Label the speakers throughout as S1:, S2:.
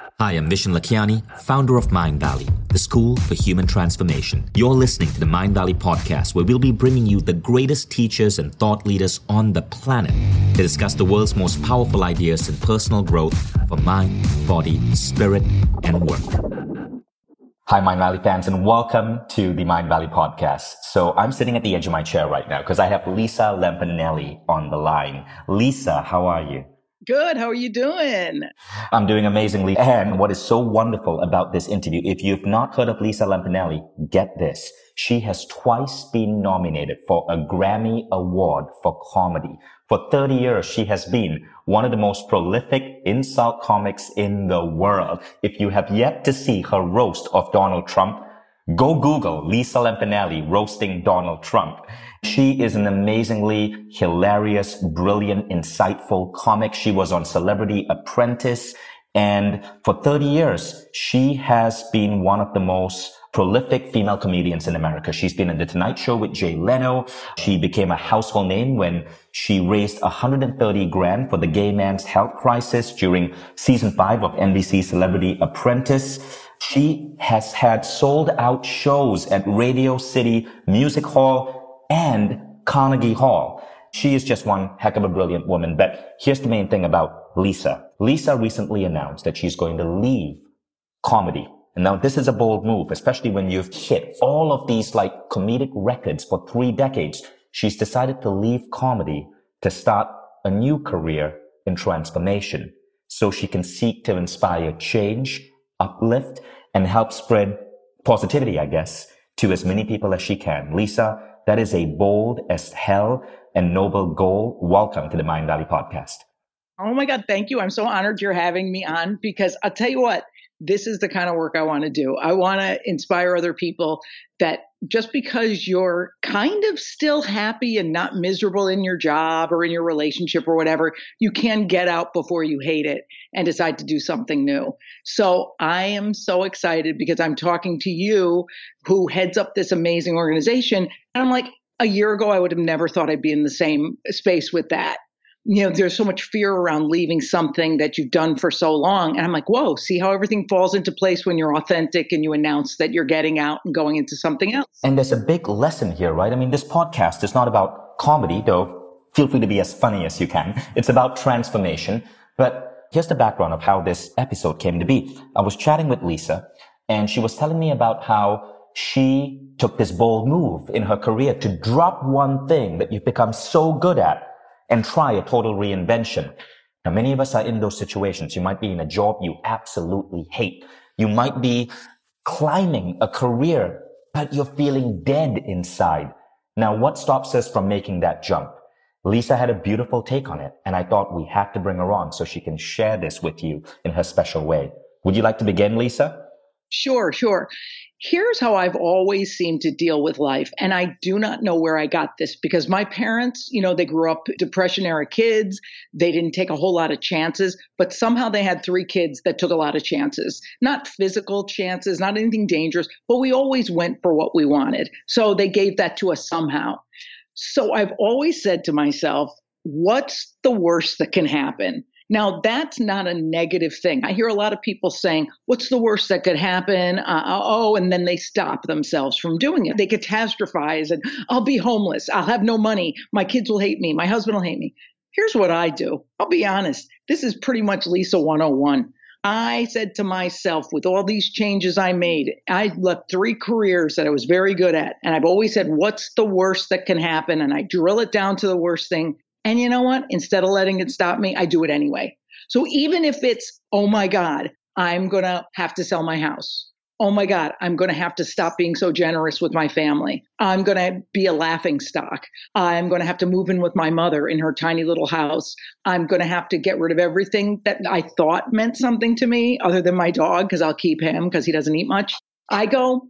S1: Hi, I'm Vishen Lakhiani, founder of Mindvalley, the school for human transformation. You're listening to the Mindvalley podcast, where we'll be bringing you the greatest teachers and thought leaders on the planet to discuss the world's most powerful ideas in personal growth for mind, body, spirit, and work. Hi, Mindvalley fans, and welcome to the Mindvalley podcast. So I'm sitting at the edge of my chair right now because I have Lisa Lampanelli on the line. Lisa, how are you?
S2: Good. How are you doing?
S1: I'm doing amazingly. And what is so wonderful about this interview, if you've not heard of Lisa Lampanelli, get this. She has twice been nominated for a Grammy Award for comedy. For 30 years, she has been one of the most prolific insult comics in the world. If you have yet to see her roast of Donald Trump, Go Google Lisa Lampanelli roasting Donald Trump. She is an amazingly hilarious, brilliant, insightful comic. She was on Celebrity Apprentice. And for 30 years, she has been one of the most prolific female comedians in America. She's been in The Tonight Show with Jay Leno. She became a household name when she raised 130 grand for the gay man's health crisis during season five of NBC Celebrity Apprentice. She has had sold out shows at Radio City Music Hall and Carnegie Hall. She is just one heck of a brilliant woman. But here's the main thing about Lisa. Lisa recently announced that she's going to leave comedy. And now this is a bold move, especially when you've hit all of these like comedic records for three decades. She's decided to leave comedy to start a new career in transformation so she can seek to inspire change uplift and help spread positivity, I guess, to as many people as she can. Lisa, that is a bold as hell and noble goal. Welcome to the Mindvalley podcast.
S2: Oh my God, thank you. I'm so honored you're having me on because I'll tell you what, this is the kind of work I want to do. I want to inspire other people that just because you're kind of still happy and not miserable in your job or in your relationship or whatever, you can get out before you hate it and decide to do something new. So I am so excited because I'm talking to you who heads up this amazing organization. And I'm like, a year ago, I would have never thought I'd be in the same space with that you know, there's so much fear around leaving something that you've done for so long. And I'm like, whoa, see how everything falls into place when you're authentic and you announce that you're getting out and going into something else.
S1: And there's a big lesson here, right? I mean, this podcast is not about comedy, though feel free to be as funny as you can. It's about transformation. But here's the background of how this episode came to be. I was chatting with Lisa and she was telling me about how she took this bold move in her career to drop one thing that you've become so good at and try a total reinvention. Now, many of us are in those situations. You might be in a job you absolutely hate. You might be climbing a career, but you're feeling dead inside. Now, what stops us from making that jump? Lisa had a beautiful take on it, and I thought we had to bring her on so she can share this with you in her special way. Would you like to begin, Lisa?
S2: Sure, sure. Here's how I've always seemed to deal with life. And I do not know where I got this because my parents, you know, they grew up depression era kids. They didn't take a whole lot of chances, but somehow they had three kids that took a lot of chances. Not physical chances, not anything dangerous, but we always went for what we wanted. So they gave that to us somehow. So I've always said to myself, what's the worst that can happen? Now, that's not a negative thing. I hear a lot of people saying, What's the worst that could happen? Uh, oh, and then they stop themselves from doing it. They catastrophize and I'll be homeless. I'll have no money. My kids will hate me. My husband will hate me. Here's what I do. I'll be honest. This is pretty much Lisa 101. I said to myself, with all these changes I made, I left three careers that I was very good at. And I've always said, What's the worst that can happen? And I drill it down to the worst thing. And you know what? Instead of letting it stop me, I do it anyway. So even if it's, oh my God, I'm going to have to sell my house. Oh my God, I'm going to have to stop being so generous with my family. I'm going to be a laughing stock. I'm going to have to move in with my mother in her tiny little house. I'm going to have to get rid of everything that I thought meant something to me other than my dog because I'll keep him because he doesn't eat much. I go,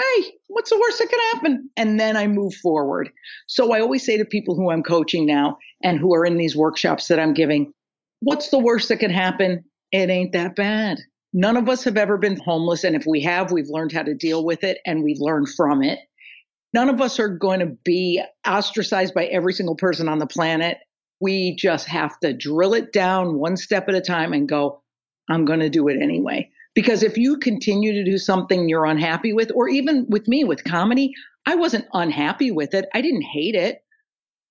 S2: hey, what's the worst that could happen? And then I move forward. So I always say to people who I'm coaching now and who are in these workshops that I'm giving, what's the worst that could happen? It ain't that bad. None of us have ever been homeless. And if we have, we've learned how to deal with it and we've learned from it. None of us are going to be ostracized by every single person on the planet. We just have to drill it down one step at a time and go, I'm going to do it anyway. Because if you continue to do something you're unhappy with, or even with me with comedy, I wasn't unhappy with it. I didn't hate it,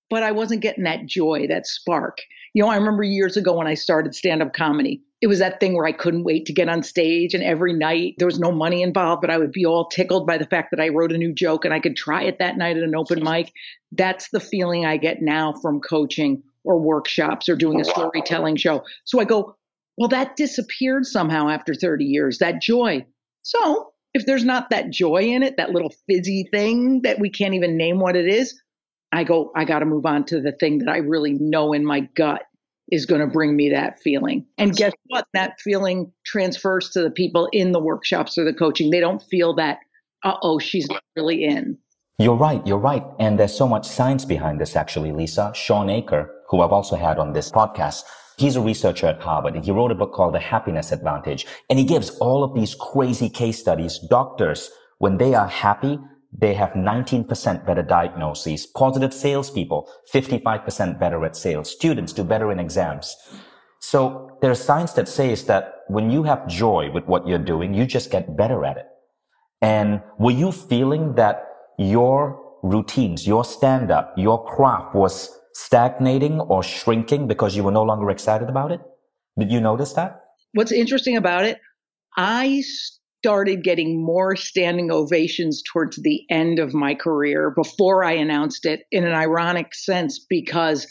S2: but I wasn't getting that joy, that spark. You know, I remember years ago when I started stand up comedy, it was that thing where I couldn't wait to get on stage. And every night there was no money involved, but I would be all tickled by the fact that I wrote a new joke and I could try it that night at an open mic. That's the feeling I get now from coaching or workshops or doing a storytelling show. So I go, well, that disappeared somehow after 30 years, that joy. So if there's not that joy in it, that little fizzy thing that we can't even name what it is, I go, I got to move on to the thing that I really know in my gut is going to bring me that feeling. And guess what? That feeling transfers to the people in the workshops or the coaching. They don't feel that, uh oh, she's not really in.
S1: You're right. You're right. And there's so much science behind this, actually, Lisa. Shawn Achor, who I've also had on this podcast, He's a researcher at Harvard and he wrote a book called The Happiness Advantage. And he gives all of these crazy case studies. Doctors, when they are happy, they have 19% better diagnoses. Positive salespeople, 55% better at sales. Students do better in exams. So there's science that says that when you have joy with what you're doing, you just get better at it. And were you feeling that your routines, your stand up, your craft was stagnating or shrinking because you were no longer excited about it? Did you notice that?
S2: What's interesting about it, I started getting more standing ovations towards the end of my career before I announced it in an ironic sense because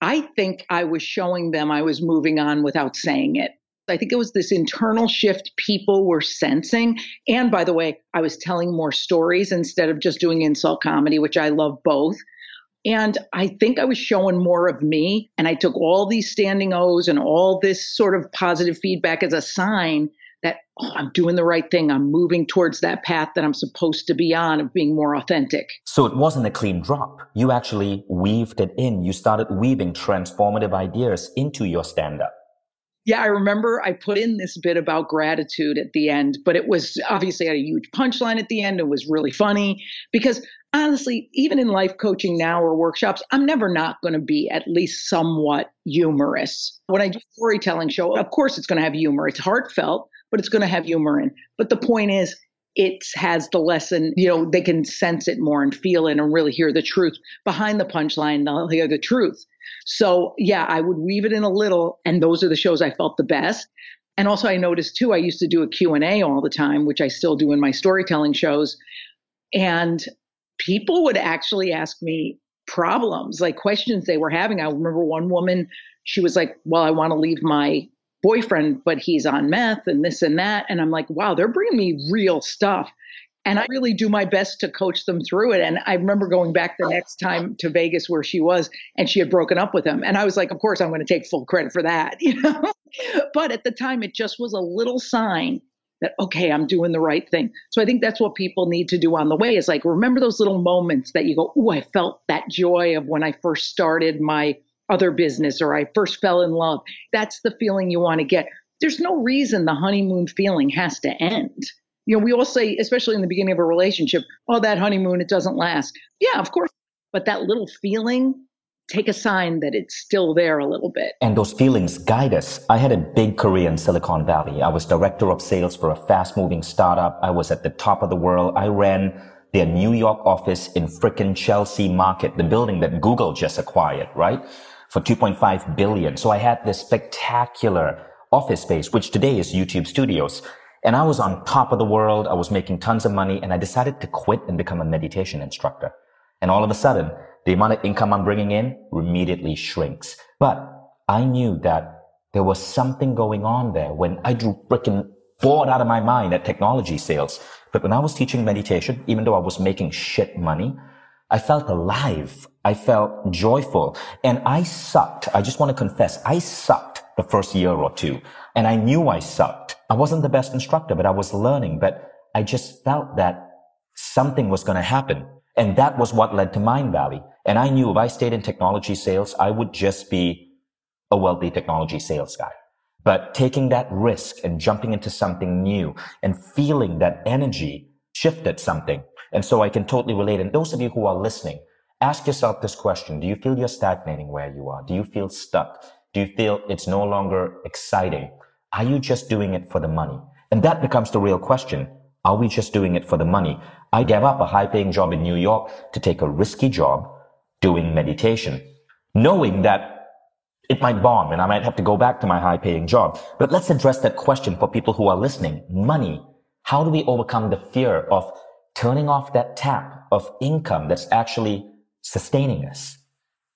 S2: I think I was showing them I was moving on without saying it. I think it was this internal shift people were sensing. And by the way, I was telling more stories instead of just doing insult comedy, which I love both. And I think I was showing more of me. And I took all these standing O's and all this sort of positive feedback as a sign that oh, I'm doing the right thing. I'm moving towards that path that I'm supposed to be on of being more authentic.
S1: So it wasn't a clean drop. You actually weaved it in. You started weaving transformative ideas into your stand up.
S2: Yeah, I remember I put in this bit about gratitude at the end, but it was obviously had a huge punchline at the end. It was really funny because honestly, even in life coaching now or workshops, I'm never not going to be at least somewhat humorous. When I do storytelling show, of course it's going to have humor. It's heartfelt, but it's going to have humor in. But the point is, it has the lesson, you know, they can sense it more and feel it and really hear the truth behind the punchline. They'll hear the truth. So yeah, I would weave it in a little, and those are the shows I felt the best. And also, I noticed too, I used to do a Q and A all the time, which I still do in my storytelling shows, and people would actually ask me problems, like questions they were having. I remember one woman, she was like, "Well, I want to leave my boyfriend, but he's on meth and this and that," and I'm like, "Wow, they're bringing me real stuff." And I really do my best to coach them through it. And I remember going back the next time to Vegas where she was and she had broken up with him. And I was like, of course, I'm going to take full credit for that, you know? but at the time, it just was a little sign that, okay, I'm doing the right thing. So I think that's what people need to do on the way is like, remember those little moments that you go, oh, I felt that joy of when I first started my other business or I first fell in love. That's the feeling you want to get. There's no reason the honeymoon feeling has to end you know, we all say, especially in the beginning of a relationship, oh, that honeymoon, it doesn't last. Yeah, of course. But that little feeling, take a sign that it's still there a little bit.
S1: And those feelings guide us. I had a big career in Silicon Valley. I was director of sales for a fast moving startup. I was at the top of the world. I ran their New York office in frickin' Chelsea Market, the building that Google just acquired, right? For 2.5 billion. So I had this spectacular office space, which today is YouTube studios. And I was on top of the world. I was making tons of money and I decided to quit and become a meditation instructor. And all of a sudden, the amount of income I'm bringing in immediately shrinks. But I knew that there was something going on there when I drew freaking bored out of my mind at technology sales. But when I was teaching meditation, even though I was making shit money, I felt alive. I felt joyful and I sucked. I just want to confess, I sucked the first year or two and I knew I sucked. I wasn't the best instructor, but I was learning, but I just felt that something was going to happen. And that was what led to Mindvalley. And I knew if I stayed in technology sales, I would just be a wealthy technology sales guy. But taking that risk and jumping into something new and feeling that energy shifted something. And so I can totally relate. And those of you who are listening, ask yourself this question. Do you feel you're stagnating where you are? Do you feel stuck? Do you feel it's no longer exciting? Are you just doing it for the money? And that becomes the real question. Are we just doing it for the money? I gave up a high paying job in New York to take a risky job doing meditation, knowing that it might bomb and I might have to go back to my high paying job. But let's address that question for people who are listening. Money. How do we overcome the fear of turning off that tap of income that's actually sustaining us?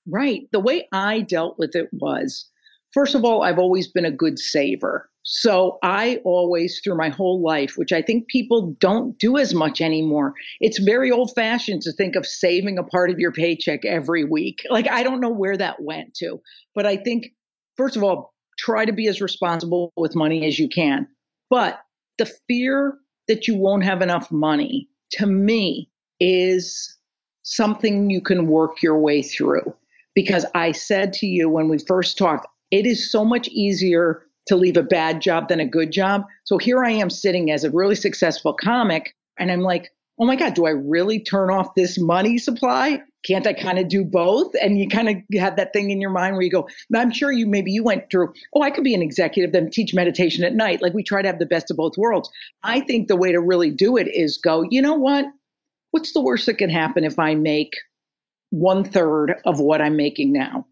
S2: Right. The way I dealt with it was, first of all, I've always been a good saver. So I always, through my whole life, which I think people don't do as much anymore, it's very old fashioned to think of saving a part of your paycheck every week. Like, I don't know where that went to. But I think, first of all, try to be as responsible with money as you can. But the fear that you won't have enough money, to me, is something you can work your way through. Because I said to you when we first talked, it is so much easier to leave a bad job than a good job. So here I am sitting as a really successful comic, and I'm like, oh my God, do I really turn off this money supply? Can't I kind of do both? And you kind of have that thing in your mind where you go, I'm sure you maybe you went through, oh, I could be an executive, then teach meditation at night. Like we try to have the best of both worlds. I think the way to really do it is go, you know what? What's the worst that can happen if I make one third of what I'm making now?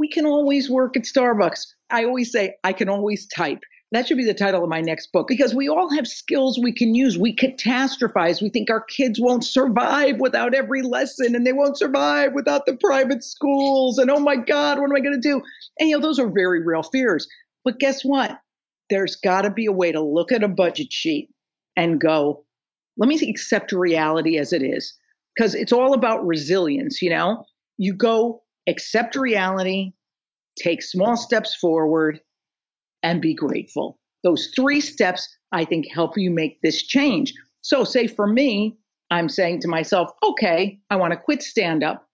S2: we can always work at Starbucks. I always say, I can always type. That should be the title of my next book because we all have skills we can use. We catastrophize. We think our kids won't survive without every lesson and they won't survive without the private schools. And oh my God, what am I going to do? And you know, those are very real fears. But guess what? There's got to be a way to look at a budget sheet and go, let me accept reality as it is. Because it's all about resilience, you know? You go, accept reality, take small steps forward, and be grateful. Those three steps, I think, help you make this change. So, say for me, I'm saying to myself, okay, I want to quit stand up.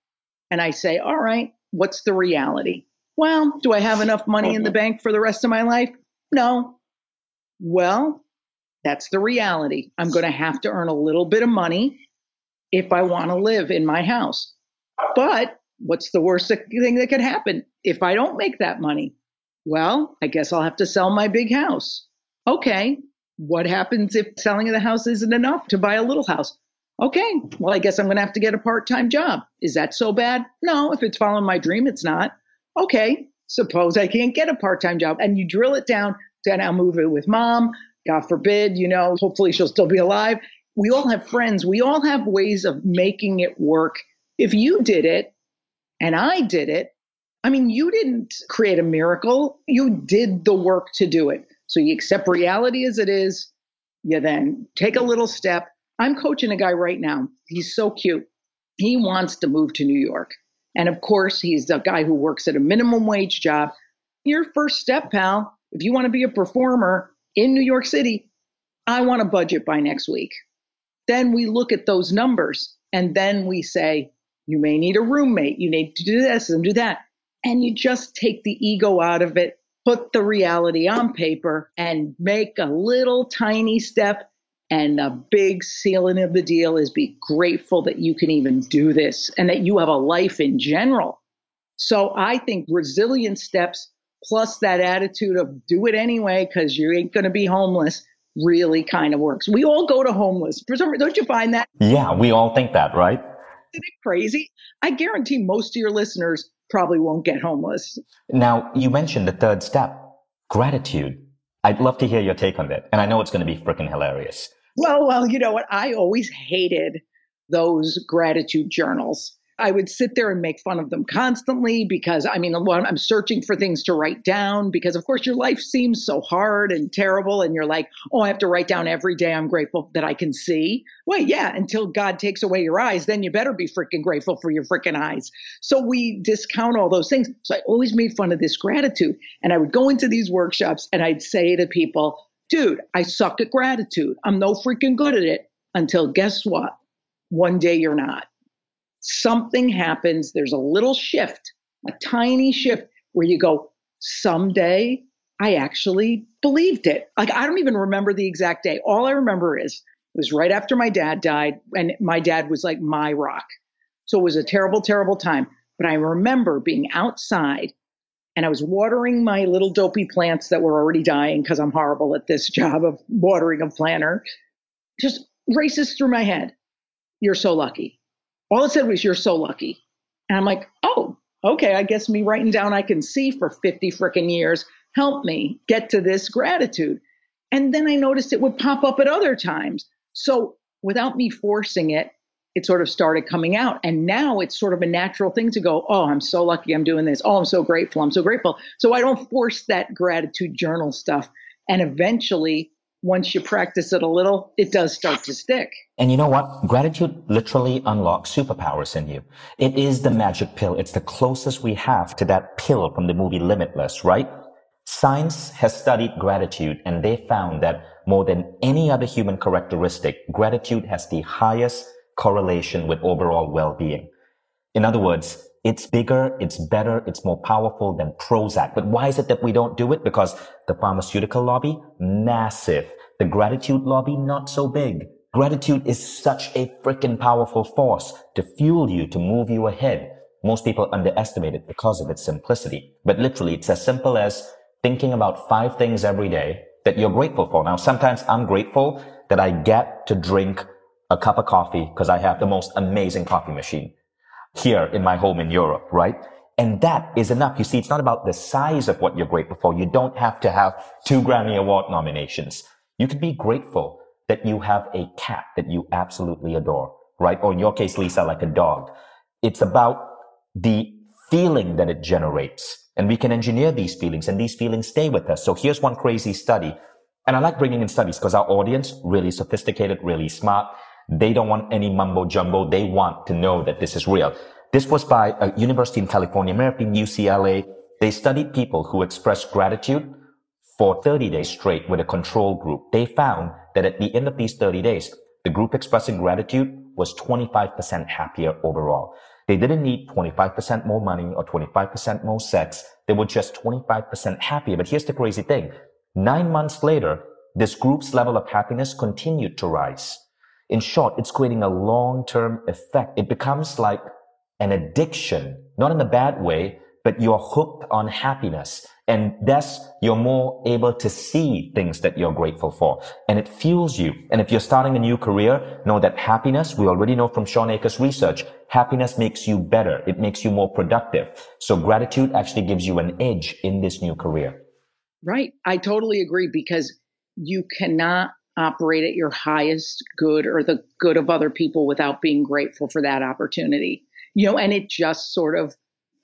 S2: And I say, all right, what's the reality? Well, do I have enough money in the bank for the rest of my life? No. Well, that's the reality. I'm going to have to earn a little bit of money if I want to live in my house. But what's the worst thing that could happen if I don't make that money? Well, I guess I'll have to sell my big house. Okay. What happens if selling the house isn't enough to buy a little house? Okay. Well, I guess I'm going to have to get a part time job. Is that so bad? No. If it's following my dream, it's not. Okay. Suppose I can't get a part time job. And you drill it down, then I'll move it with mom. God forbid, you know, hopefully she'll still be alive. We all have friends. We all have ways of making it work. If you did it, and I did it. I mean, you didn't create a miracle, you did the work to do it. So you accept reality as it is. You then take a little step. I'm coaching a guy right now. He's so cute. He wants to move to New York. And of course, he's a guy who works at a minimum wage job. Your first step, pal, if you want to be a performer in New York City, I want a budget by next week. Then we look at those numbers and then we say, you may need a roommate. You need to do this and do that. And you just take the ego out of it, put the reality on paper, and make a little tiny step. And the big ceiling of the deal is be grateful that you can even do this and that you have a life in general. So I think resilient steps plus that attitude of do it anyway because you ain't going to be homeless really kind of works. We all go to homeless. For some, don't you find that?
S1: Yeah, we all think that, right?
S2: Isn't it crazy? I guarantee most of your listeners probably won't get homeless.
S1: Now, you mentioned the third step gratitude. I'd love to hear your take on that. And I know it's going to be freaking hilarious.
S2: Well, well, you know what? I always hated those gratitude journals. I would sit there and make fun of them constantly because I mean, I'm searching for things to write down because, of course, your life seems so hard and terrible. And you're like, oh, I have to write down every day I'm grateful that I can see. Well, yeah, until God takes away your eyes, then you better be freaking grateful for your freaking eyes. So we discount all those things. So I always made fun of this gratitude. And I would go into these workshops and I'd say to people, dude, I suck at gratitude. I'm no freaking good at it until guess what? One day you're not something happens. There's a little shift, a tiny shift where you go, someday I actually believed it. Like, I don't even remember the exact day. All I remember is it was right after my dad died, and my dad was like my rock. So it was a terrible, terrible time. But I remember being outside and I was watering my little dopey plants that were already dying because I'm horrible at this job of watering a planter. Just races through my head. You're so lucky. All it said was, You're so lucky. And I'm like, Oh, okay. I guess me writing down I can see for 50 freaking years helped me get to this gratitude. And then I noticed it would pop up at other times. So without me forcing it, it sort of started coming out. And now it's sort of a natural thing to go, oh, I'm so lucky I'm doing this. Oh, I'm so grateful. I'm so grateful. So I don't force that gratitude journal stuff. And eventually, once you practice it a little, it does start to stick.
S1: And you know what? Gratitude literally unlocks superpowers in you. It is the magic pill. It's the closest we have to that pill from the movie Limitless, right? Science has studied gratitude and they found that more than any other human characteristic, gratitude has the highest correlation with overall well-being. In other words, it's bigger, it's better, it's more powerful than Prozac. But why is it that we don't do it? Because the pharmaceutical lobby, massive. The gratitude lobby, not so big. Gratitude is such a freaking powerful force to fuel you, to move you ahead. Most people underestimate it because of its simplicity. But literally, it's as simple as thinking about five things every day that you're grateful for. Now, sometimes I'm grateful that I get to drink a cup of coffee because I have the most amazing coffee machine here in my home in Europe, right? And that is enough. You see, it's not about the size of what you're grateful for. You don't have to have two Grammy Award nominations. You can be grateful that you have a cat that you absolutely adore, right? Or in your case, Lisa, like a dog. It's about the feeling that it generates. And we can engineer these feelings and these feelings stay with us. So here's one crazy study. And I like bringing in studies because our audience really sophisticated, really smart. They don't want any mumbo jumbo. They want to know that this is real. This was by a university in California, American UCLA. They studied people who expressed gratitude for 30 days straight with a control group. They found that at the end of these 30 days, the group expressing gratitude was 25% happier overall. They didn't need 25% more money or 25% more sex. They were just 25% happier. But here's the crazy thing. Nine months later, this group's level of happiness continued to rise. In short, it's creating a long-term effect. It becomes like an addiction, not in a bad way, but you're hooked on happiness. And thus you're more able to see things that you're grateful for and it fuels you. And if you're starting a new career, know that happiness, we already know from Shawn Achor's research, happiness makes you better. It makes you more productive. So gratitude actually gives you an edge in this new career.
S2: Right. I totally agree because you cannot operate at your highest good or the good of other people without being grateful for that opportunity. You know, and it just sort of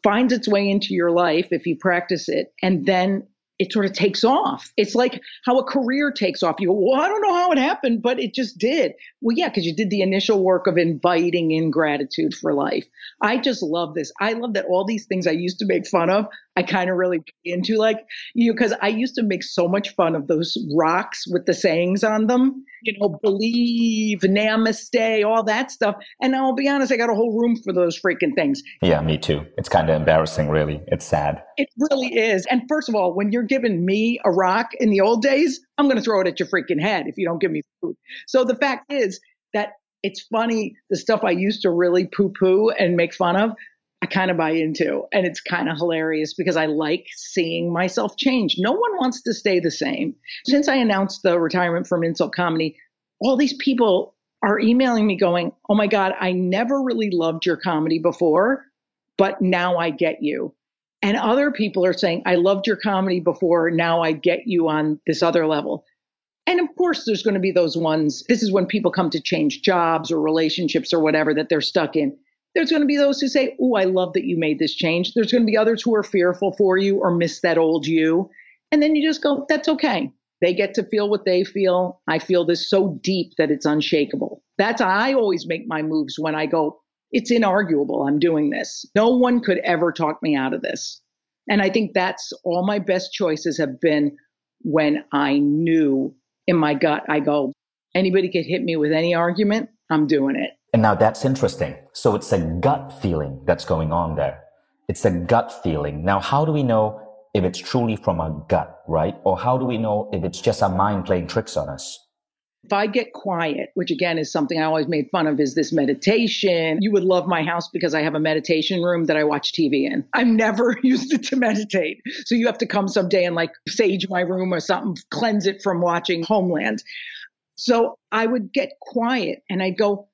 S2: finds its way into your life if you practice it. And then it sort of takes off. It's like how a career takes off. You go, well, I don't know how it happened, but it just did. Well, yeah, because you did the initial work of inviting in gratitude for life. I just love this. I love that all these things I used to make fun of, I kind of really into like you, because I used to make so much fun of those rocks with the sayings on them you know, believe, namaste, all that stuff. And I'll be honest, I got a whole room for those freaking things.
S1: Yeah, me too. It's kind of embarrassing, really. It's sad.
S2: It really is. And first of all, when you're giving me a rock in the old days, I'm going to throw it at your freaking head if you don't give me food. So the fact is that it's funny, the stuff I used to really poo poo and make fun of, I kind of buy into. And it's kind of hilarious because I like seeing myself change. No one wants to stay the same. Since I announced the retirement from insult comedy, all these people are emailing me going, Oh my God, I never really loved your comedy before, but now I get you. And other people are saying, I loved your comedy before, now I get you on this other level. And of course, there's going to be those ones. This is when people come to change jobs or relationships or whatever that they're stuck in. There's going to be those who say, Oh, I love that you made this change. There's going to be others who are fearful for you or miss that old you. And then you just go, That's okay. They get to feel what they feel. I feel this so deep that it's unshakable. That's I always make my moves when I go, It's inarguable. I'm doing this. No one could ever talk me out of this. And I think that's all my best choices have been when I knew in my gut, I go, anybody could hit me with any argument. I'm doing it.
S1: And now that's interesting. So it's a gut feeling that's going on there. It's a gut feeling. Now, how do we know if it's truly from a gut, right? Or how do we know if it's just our mind playing tricks on us?
S2: If I get quiet, which again is something I always made fun of, is this meditation. You would love my house because I have a meditation room that I watch TV in. I've never used it to meditate. So you have to come someday and like sage my room or something, cleanse it from watching Homeland. So I would get quiet and I'd go,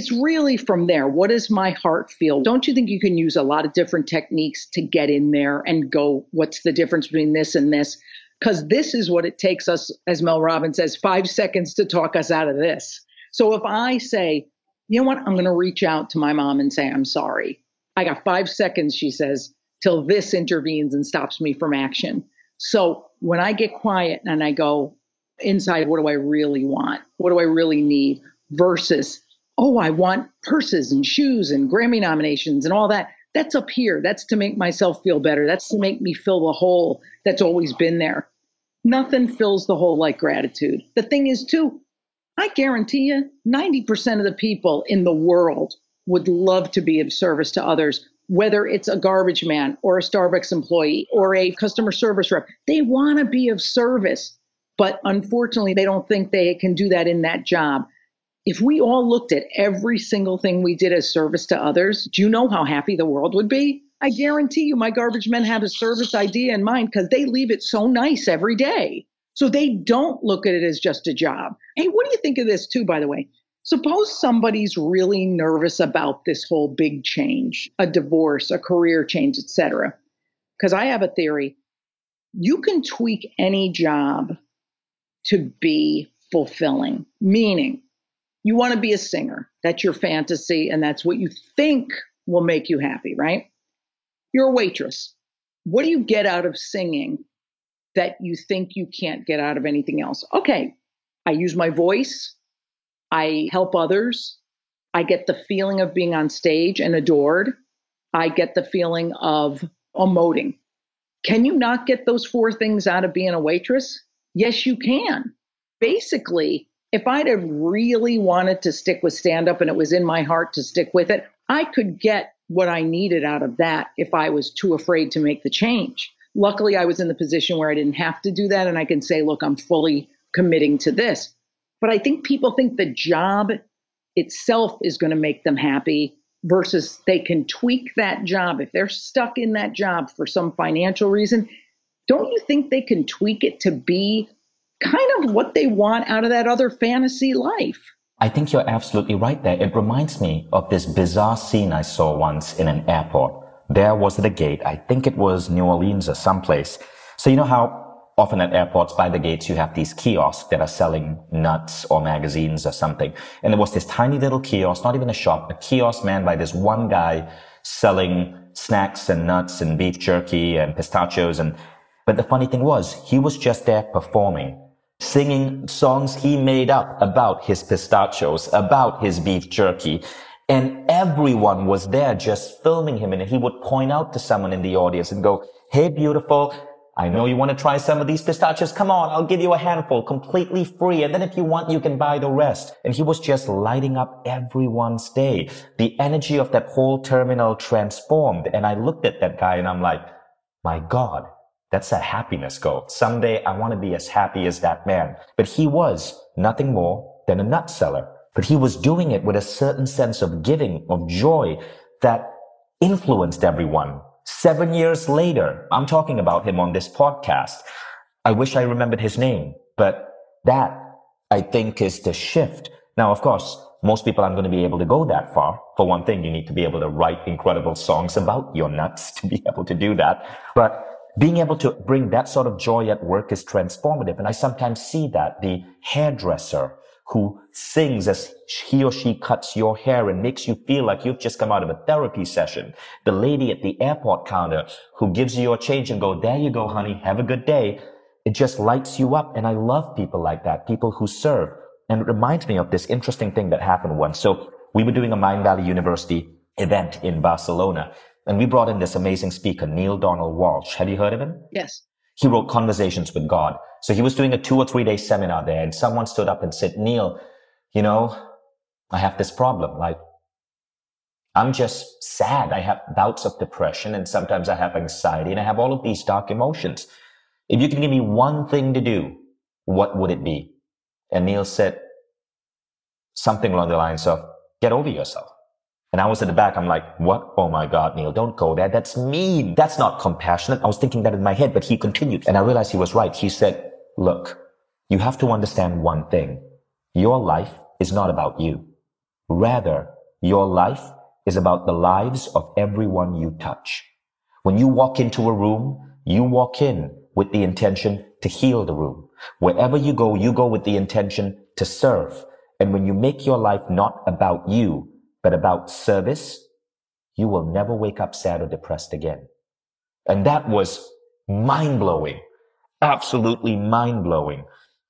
S2: it's really from there. What does my heart feel? Don't you think you can use a lot of different techniques to get in there and go, what's the difference between this and this? because this is what it takes us, as Mel Robbins says, five seconds to talk us out of this. So if I say, you know what, I'm going to reach out to my mom and say, I'm sorry. I got five seconds, she says, till this intervenes and stops me from action. So when I get quiet and I go inside, what do I really want? What do I really need? Versus, oh, I want purses and shoes and Grammy nominations and all that. That's up here. That's to make myself feel better. That's to make me fill the hole that's always been there. Nothing fills the hole like gratitude. The thing is, too, I guarantee you 90% of the people in the world would love to be of service to others, whether it's a garbage man or a Starbucks employee or a customer service rep. They want to be of service, but unfortunately, they don't think they can do that in that job. If we all looked at every single thing we did as service to others, do you know how happy the world would be? I guarantee you my garbage men have a service idea in mind because they leave it so nice every day. So they don't look at it as just a job. Hey, what do you think of this too, by the way? Suppose somebody's really nervous about this whole big change, a divorce, a career change, etc. Because I have a theory. You can tweak any job to be fulfilling, meaning you want to be a singer. That's your fantasy, and that's what you think will make you happy, right? You're a waitress. What do you get out of singing that you think you can't get out of anything else? Okay, I use my voice, I help others, I get the feeling of being on stage and adored, I get the feeling of emoting. Can you not get those four things out of being a waitress? Yes, you can. Basically, if I'd have really wanted to stick with stand up and it was in my heart to stick with it, I could get what I needed out of that if I was too afraid to make the change. Luckily, I was in the position where I didn't have to do that. And I can say, look, I'm fully committing to this. But I think people think the job itself is going to make them happy versus they can tweak that job. If they're stuck in that job for some financial reason, don't you think they can tweak it to be kind of what they want out of that other fantasy life?
S1: I think you're absolutely right there. It reminds me of this bizarre scene I saw once in an airport. There was the gate. I think it was New Orleans or someplace. So you know how often at airports by the gates you have these kiosks that are selling nuts or magazines or something. And there was this tiny little kiosk, not even a shop, a kiosk manned by this one guy selling snacks and nuts and beef jerky and pistachios. And, but the funny thing was he was just there performing singing songs he made up about his pistachios, about his beef jerky. And everyone was there just filming him. And he would point out to someone in the audience and go, Hey, beautiful. I know you want to try some of these pistachios. Come on. I'll give you a handful completely free. And then if you want, you can buy the rest. And he was just lighting up everyone's day. The energy of that whole terminal transformed. And I looked at that guy and I'm like, my God, that's a happiness goal. Someday I want to be as happy as that man. But he was nothing more than a nut seller. But he was doing it with a certain sense of giving, of joy that influenced everyone. Seven years later, I'm talking about him on this podcast. I wish I remembered his name, but that I think is the shift. Now, of course, most people aren't going to be able to go that far. For one thing, you need to be able to write incredible songs about your nuts to be able to do that. But being able to bring that sort of joy at work is transformative. And I sometimes see that the hairdresser who sings as he or she cuts your hair and makes you feel like you've just come out of a therapy session. The lady at the airport counter who gives you your change and go, there you go, honey. Have a good day. It just lights you up. And I love people like that, people who serve. And it reminds me of this interesting thing that happened once. So we were doing a Mindvalley University event in Barcelona and we brought in this amazing speaker, Neale Donald Walsch. Have you heard of him?
S2: Yes.
S1: He wrote Conversations with God. So he was doing a two or three day seminar there and someone stood up and said, Neil, you know, I have this problem. Like, I'm just sad. I have bouts of depression and sometimes I have anxiety and I have all of these dark emotions. If you can give me one thing to do, what would it be? And Neil said something along the lines of, get over yourself. And I was at the back. I'm like, what? Oh my God, Neale, don't go there. That's mean. That's not compassionate. I was thinking that in my head, but he continued. And I realized he was right. He said, look, you have to understand one thing. Your life is not about you. Rather, your life is about the lives of everyone you touch. When you walk into a room, you walk in with the intention to heal the room. Wherever you go, you go with the intention to serve. And when you make your life not about you, but about service, you will never wake up sad or depressed again. And that was mind blowing, absolutely mind blowing.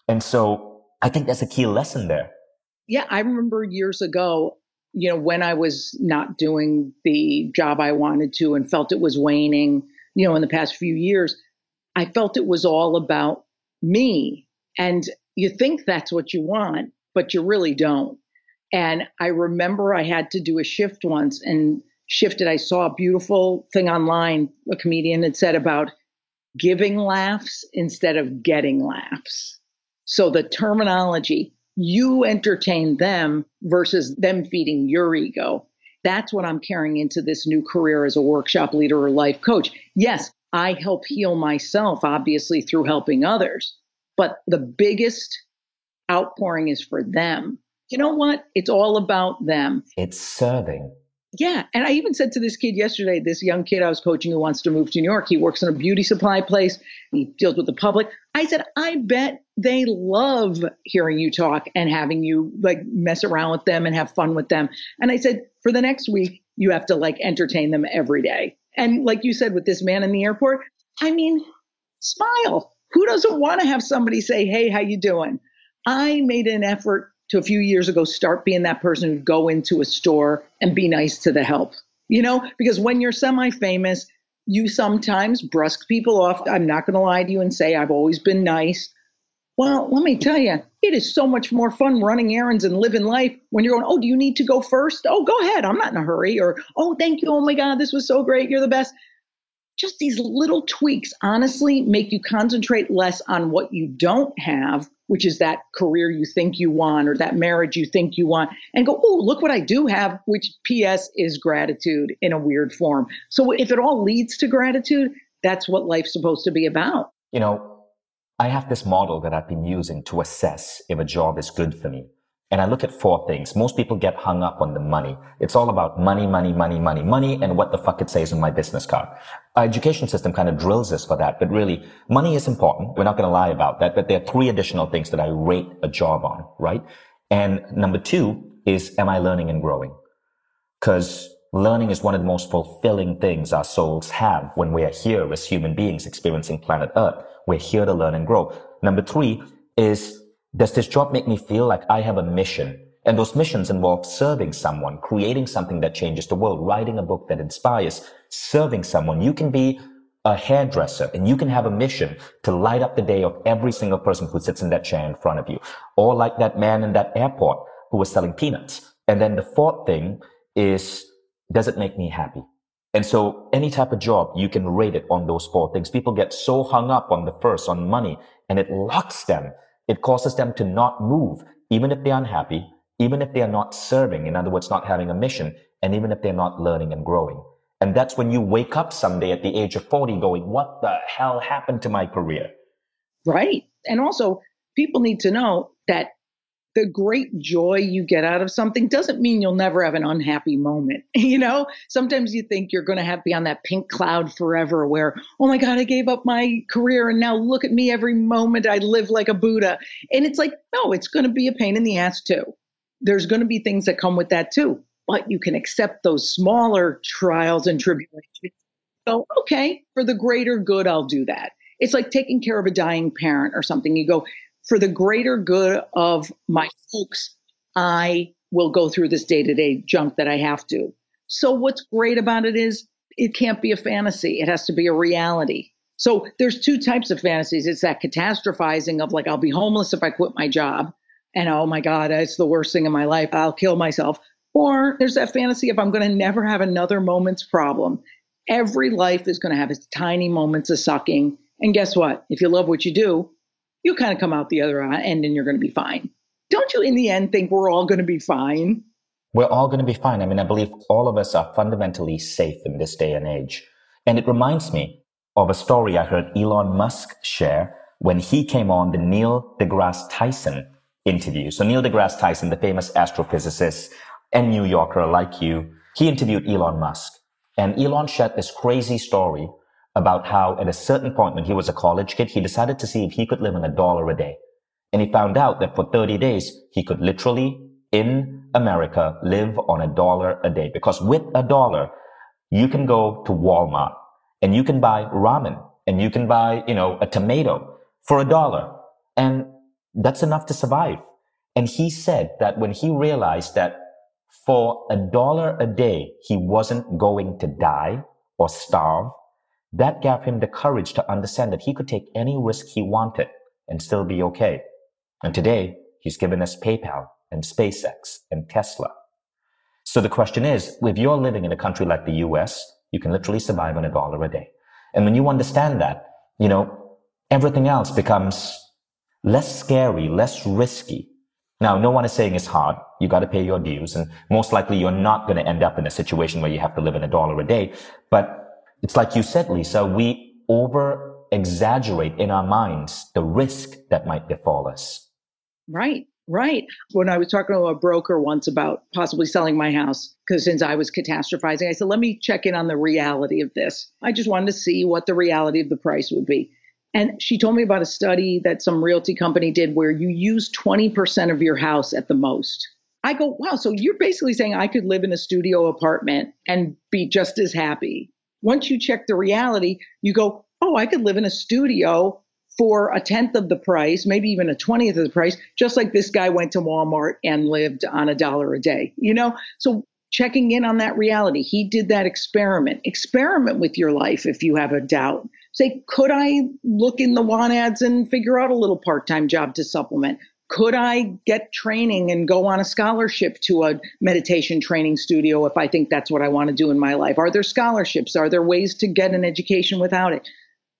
S1: And so I think that's a key lesson there.
S2: Yeah, I remember years ago, you know, when I was not doing the job I wanted to and felt it was waning, you know, in the past few years, I felt it was all about me. And you think that's what you want, but you really don't. And I remember I had to do a shift once and shifted. I saw a beautiful thing online, a comedian had said about giving laughs instead of getting laughs. So the terminology, you entertain them versus them feeding your ego. That's what I'm carrying into this new career as a workshop leader or life coach. Yes, I help heal myself, obviously, through helping others. But the biggest outpouring is for them you know what? It's all about them.
S1: It's serving.
S2: Yeah. And I even said to this kid yesterday, this young kid I was coaching who wants to move to New York, he works in a beauty supply place, he deals with the public. I said, I bet they love hearing you talk and having you like mess around with them and have fun with them. And I said, for the next week, you have to like entertain them every day. And like you said with this man in the airport, I mean, smile. Who doesn't want to have somebody say, "Hey, how you doing?" I made an effort to a few years ago start being that person who'd go into a store and be nice to the help. You know, because when you're semi famous, you sometimes brusque people off. I'm not going to lie to you and say I've always been nice. Well, let me tell you, it is so much more fun running errands and living life when you're going, oh, do you need to go first? Oh, go ahead. I'm not in a hurry. Or, oh, thank you. Oh my God, this was so great. You're the best. Just these little tweaks, honestly, make you concentrate less on what you don't have which is that career you think you want or that marriage you think you want, and go, oh, look what I do have, which PS is gratitude in a weird form. So if it all leads to gratitude, that's what life's supposed to be about.
S1: You know, I have this model that I've been using to assess if a job is good for me. And I look at four things. Most people get hung up on the money. It's all about money, money, money, money, money, and what the fuck it says on my business card. Our education system kind of drills us for that, but really, money is important. We're not going to lie about that, but there are three additional things that I rate a job on, right? And number two is, am I learning and growing? Because learning is one of the most fulfilling things our souls have when we are here as human beings experiencing planet Earth. We're here to learn and grow. Number three is, does this job make me feel like I have a mission? And those missions involve serving someone, creating something that changes the world, writing a book that inspires, serving someone. You can be a hairdresser and you can have a mission to light up the day of every single person who sits in that chair in front of you. Or like that man in that airport who was selling peanuts. And then the fourth thing is, does it make me happy? And so any type of job, you can rate it on those four things. People get so hung up on the first, on money, and it locks them it causes them to not move, even if they're unhappy, even if they are not serving, in other words, not having a mission, and even if they're not learning and growing. And that's when you wake up someday at the age of 40 going, what the hell happened to my career?
S2: Right. And also, people need to know that the great joy you get out of something doesn't mean you'll never have an unhappy moment. You know, sometimes you think you're going to have be on that pink cloud forever where, oh my God, I gave up my career and now look at me every moment I live like a Buddha. And it's like, no, it's going to be a pain in the ass too. There's going to be things that come with that too, but you can accept those smaller trials and tribulations. So, okay, for the greater good, I'll do that. It's like taking care of a dying parent or something. You go, for the greater good of my folks, I will go through this day to day junk that I have to. So, what's great about it is it can't be a fantasy, it has to be a reality. So, there's two types of fantasies it's that catastrophizing of like, I'll be homeless if I quit my job, and oh my God, it's the worst thing in my life, I'll kill myself. Or there's that fantasy of I'm going to never have another moment's problem. Every life is going to have its tiny moments of sucking. And guess what? If you love what you do, you kind of come out the other end and you're going to be fine. Don't you, in the end, think we're all going to be fine?
S1: We're all going to be fine. I mean, I believe all of us are fundamentally safe in this day and age. And it reminds me of a story I heard Elon Musk share when he came on the Neil deGrasse Tyson interview. So Neil deGrasse Tyson, the famous astrophysicist and New Yorker like you, he interviewed Elon Musk. And Elon shared this crazy story about how at a certain point when he was a college kid, he decided to see if he could live on a dollar a day. And he found out that for 30 days, he could literally in America live on a dollar a day because with a dollar, you can go to Walmart and you can buy ramen and you can buy, you know, a tomato for a dollar. And that's enough to survive. And he said that when he realized that for a dollar a day, he wasn't going to die or starve, that gave him the courage to understand that he could take any risk he wanted and still be okay. And today, he's given us PayPal and SpaceX and Tesla. So the question is, if you're living in a country like the US, you can literally survive on a dollar a day. And when you understand that, you know, everything else becomes less scary, less risky. Now, no one is saying it's hard. You got to pay your dues. And most likely you're not going to end up in a situation where you have to live in a dollar a day. But it's like you said, Lisa, we over exaggerate in our minds the risk that might befall us.
S2: Right. Right. When I was talking to a broker once about possibly selling my house, because since I was catastrophizing, I said, let me check in on the reality of this. I just wanted to see what the reality of the price would be. And she told me about a study that some realty company did where you use 20% of your house at the most. I go, wow, so you're basically saying I could live in a studio apartment and be just as happy. Once you check the reality, you go, oh, I could live in a studio for a tenth of the price, maybe even a 20th of the price, just like this guy went to Walmart and lived on a dollar a day, you know? So checking in on that reality. He did that experiment. Experiment with your life if you have a doubt. Say, could I look in the want ads and figure out a little part time job to supplement? Could I get training and go on a scholarship to a meditation training studio if I think that's what I want to do in my life? Are there scholarships? Are there ways to get an education without it?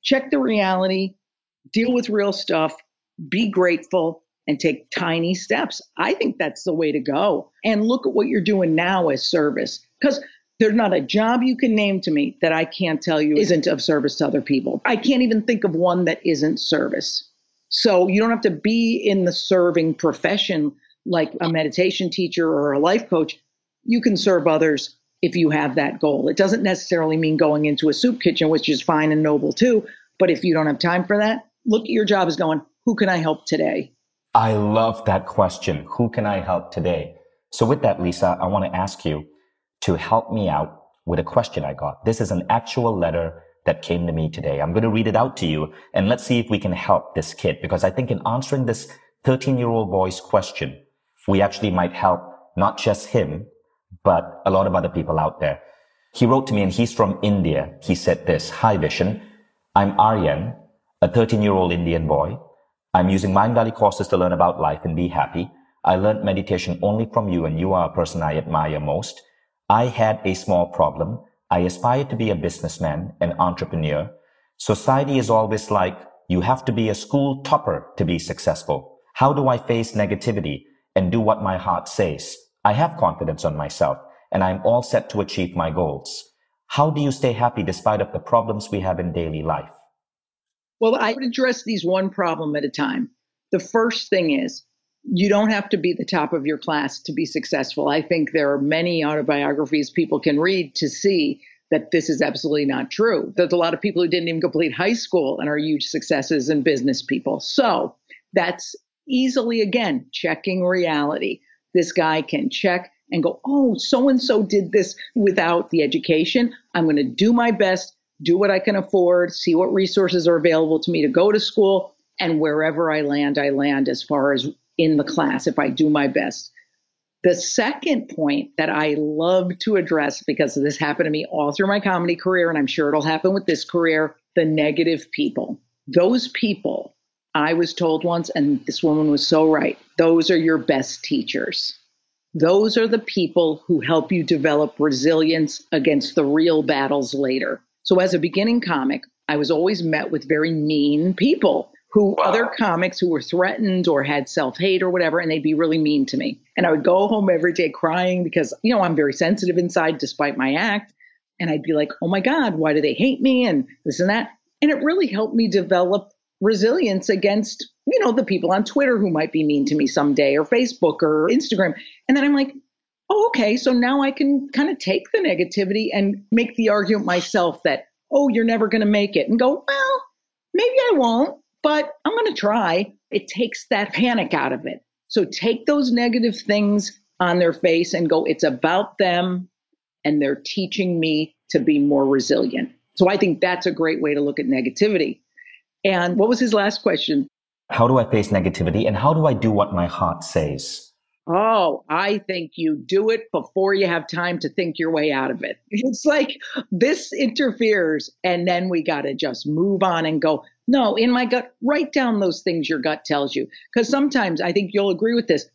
S2: Check the reality, deal with real stuff, be grateful, and take tiny steps. I think that's the way to go. And look at what you're doing now as service. Because there's not a job you can name to me that I can't tell you isn't of service to other people. I can't even think of one that isn't service. So you don't have to be in the serving profession like a meditation teacher or a life coach. You can serve others if you have that goal. It doesn't necessarily mean going into a soup kitchen, which is fine and noble too. But if you don't have time for that, look at your job as going, who can I help today?
S1: I love that question. Who can I help today? So with that, Lisa, I want to ask you, to help me out with a question I got. This is an actual letter that came to me today. I'm going to read it out to you and let's see if we can help this kid because I think in answering this 13 year old boy's question, we actually might help not just him, but a lot of other people out there. He wrote to me and he's from India. He said this, Hi Vishen, I'm Aryan, a 13 year old Indian boy. I'm using Mindvalley courses to learn about life and be happy. I learned meditation only from you and you are a person I admire most. I had a small problem. I aspire to be a businessman, an entrepreneur. Society is always like, you have to be a school topper to be successful. How do I face negativity and do what my heart says? I have confidence on myself and I'm all set to achieve my goals. How do you stay happy despite of the problems we have in daily life?
S2: Well, I would address these one problem at a time. The first thing is you don't have to be the top of your class to be successful. I think there are many autobiographies people can read to see that this is absolutely not true. There's a lot of people who didn't even complete high school and are huge successes and business people. So that's easily, again, checking reality. This guy can check and go, oh, so and so did this without the education. I'm going to do my best, do what I can afford, see what resources are available to me to go to school. And wherever I land, I land as far as in the class if I do my best. The second point that I love to address, because this happened to me all through my comedy career, and I'm sure it'll happen with this career the negative people. Those people, I was told once, and this woman was so right, those are your best teachers. Those are the people who help you develop resilience against the real battles later. So, as a beginning comic, I was always met with very mean people who wow. other comics who were threatened or had self-hate or whatever and they'd be really mean to me. And i would go home every day crying because you know i'm very sensitive inside despite my act. And i'd be like oh my god why do they hate me? and this and that. And it really helped me develop resilience against you know the people on twitter who might be mean to me someday or facebook or instagram. And then i'm like oh okay so now i can kind of take the negativity and make the argument myself that oh you're never going to make it. And go well maybe i won't but I'm going to try. It takes that panic out of it. So take those negative things on their face and go, it's about them and they're teaching me to be more resilient. So I think that's a great way to look at negativity. And what was his last question?
S1: How do I face negativity and how do I do what my heart says?
S2: Oh, I think you do it before you have time to think your way out of it. It's like this interferes, and then we got to just move on and go, no, in my gut, write down those things your gut tells you. Because sometimes I think you'll agree with this.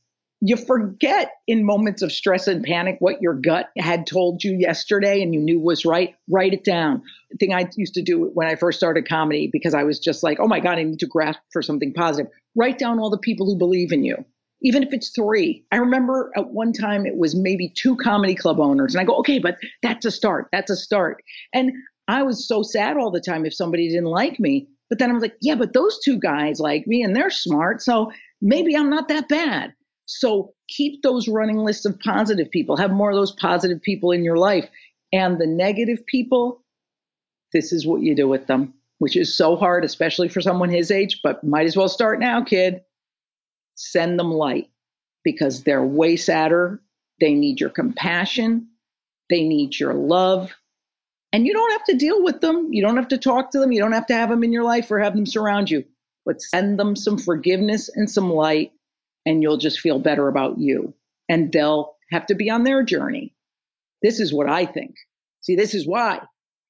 S2: You forget in moments of stress and panic what your gut had told you yesterday and you knew was right. Write it down. The thing I used to do when I first started comedy, because I was just like, oh my God, I need to grasp for something positive. Write down all the people who believe in you even if it's three. I remember at one time it was maybe two comedy club owners. And I go, okay, but that's a start. That's a start. And I was so sad all the time if somebody didn't like me. But then I was like, yeah, but those two guys like me and they're smart. So maybe I'm not that bad. So keep those running lists of positive people, have more of those positive people in your life. And the negative people, this is what you do with them, which is so hard, especially for someone his age, but might as well start now, kid send them light because they're way sadder. They need your compassion. They need your love. And you don't have to deal with them. You don't have to talk to them. You don't have to have them in your life or have them surround you. But send them some forgiveness and some light, and you'll just feel better about you. And they'll have to be on their journey. This is what I think. See, this is why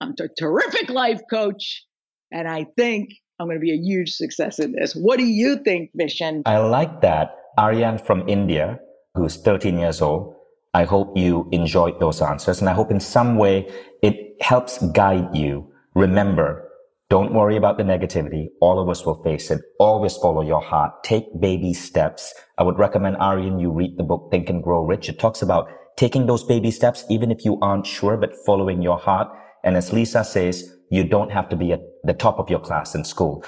S2: I'm a terrific life coach. And I think I'm going to be a huge success in this. What do you think, Vishen?
S1: I like that. Aryan from India, who's 13 years old. I hope you enjoyed those answers and I hope in some way it helps guide you. Remember, don't worry about the negativity. All of us will face it. Always follow your heart. Take baby steps. I would recommend Aryan, you read the book Think and Grow Rich. It talks about taking those baby steps, even if you aren't sure, but following your heart. And as Lisa says, you don't have to be at the top of your class in school.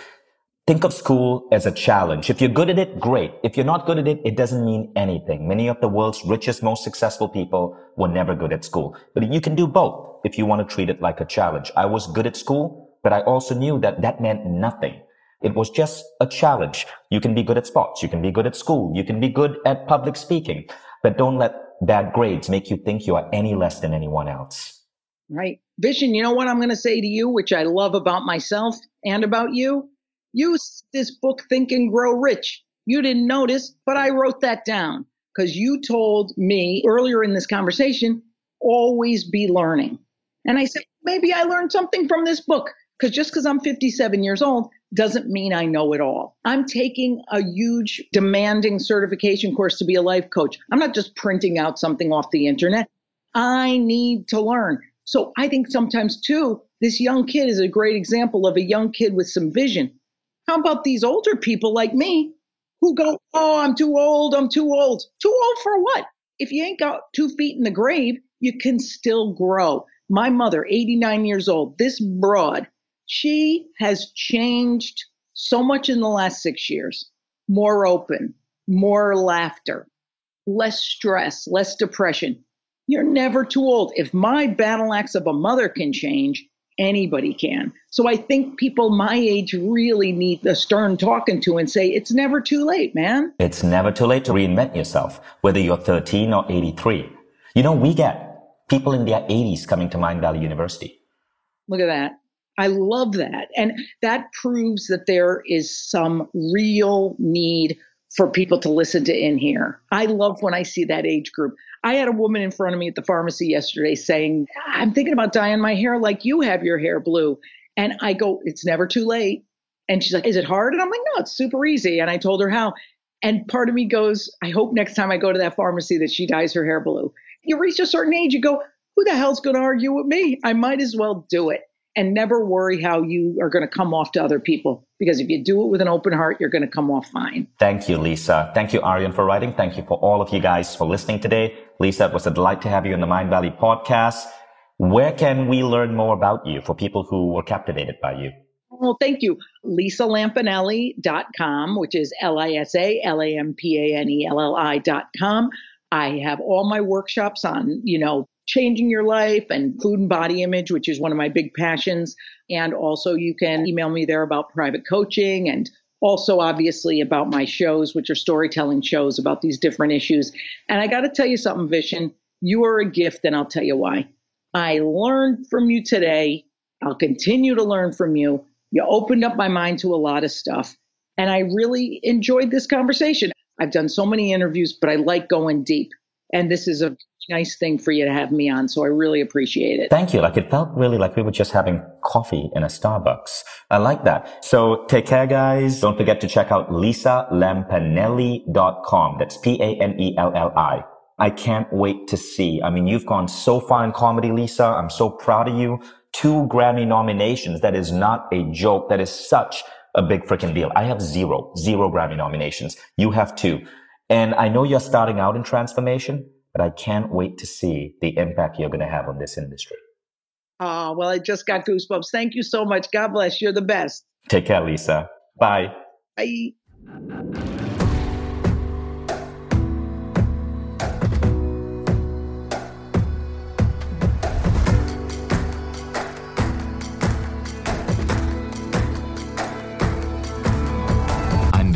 S1: Think of school as a challenge. If you're good at it, great. If you're not good at it, it doesn't mean anything. Many of the world's richest, most successful people were never good at school. But you can do both if you want to treat it like a challenge. I was good at school, but I also knew that that meant nothing. It was just a challenge. You can be good at sports. You can be good at school. You can be good at public speaking, but don't let bad grades make you think you are any less than anyone else.
S2: Right. Vishen, you know what I'm going to say to you, which I love about myself and about you? Use this book, Think and Grow Rich. You didn't notice, but I wrote that down because you told me earlier in this conversation, always be learning. And I said, maybe I learned something from this book because just because I'm 57 years old doesn't mean I know it all. I'm taking a huge demanding certification course to be a life coach. I'm not just printing out something off the internet. I need to learn. So I think sometimes too, this young kid is a great example of a young kid with some vision. How about these older people like me who go, Oh, I'm too old. I'm too old. Too old for what? If you ain't got two feet in the grave, you can still grow. My mother, 89 years old, this broad, she has changed so much in the last six years. More open, more laughter, less stress, less depression. You're never too old. If my battle axe of a mother can change, anybody can. So I think people my age really need the stern talking to and say, it's never too late, man.
S1: It's never too late to reinvent yourself, whether you're 13 or 83. You know, we get people in their 80s coming to Mindvalley University.
S2: Look at that. I love that. And that proves that there is some real need for people to listen to in here. I love when I see that age group. I had a woman in front of me at the pharmacy yesterday saying, I'm thinking about dyeing my hair like you have your hair blue. And I go, It's never too late. And she's like, Is it hard? And I'm like, No, it's super easy. And I told her how. And part of me goes, I hope next time I go to that pharmacy that she dyes her hair blue. You reach a certain age, you go, Who the hell's going to argue with me? I might as well do it. And never worry how you are going to come off to other people. Because if you do it with an open heart, you're going to come off fine.
S1: Thank you, Lisa. Thank you, Aryan, for writing. Thank you for all of you guys for listening today. Lisa, it was a delight to have you in the Mindvalley podcast. Where can we learn more about you for people who were captivated by you?
S2: Well, thank you. LisaLampanelli.com, which is L I S A L A M P A N E L L I.com. I have all my workshops on, you know, changing your life and food and body image, which is one of my big passions. And also, you can email me there about private coaching and also, obviously, about my shows, which are storytelling shows about these different issues. And I got to tell you something, Vishen. You are a gift, and I'll tell you why. I learned from you today. I'll continue to learn from you. You opened up my mind to a lot of stuff. And I really enjoyed this conversation. I've done so many interviews, but I like going deep. And this is a nice thing for you to have me on. So I really appreciate it.
S1: Thank you. Like it felt really like we were just having coffee in a Starbucks. I like that. So take care, guys. Don't forget to check out lisa lisalampanelli.com. That's P-A-N-E-L-L-I. I can't wait to see. I mean, you've gone so far in comedy, Lisa. I'm so proud of you. Two Grammy nominations. That is not a joke. That is such a big freaking deal. I have zero, zero Grammy nominations. You have two. And I know you're starting out in transformation, but I can't wait to see the impact you're going to have on this industry.
S2: Oh, well, I just got goosebumps. Thank you so much. God bless. You're the best.
S1: Take care, Lisa. Bye.
S2: Bye.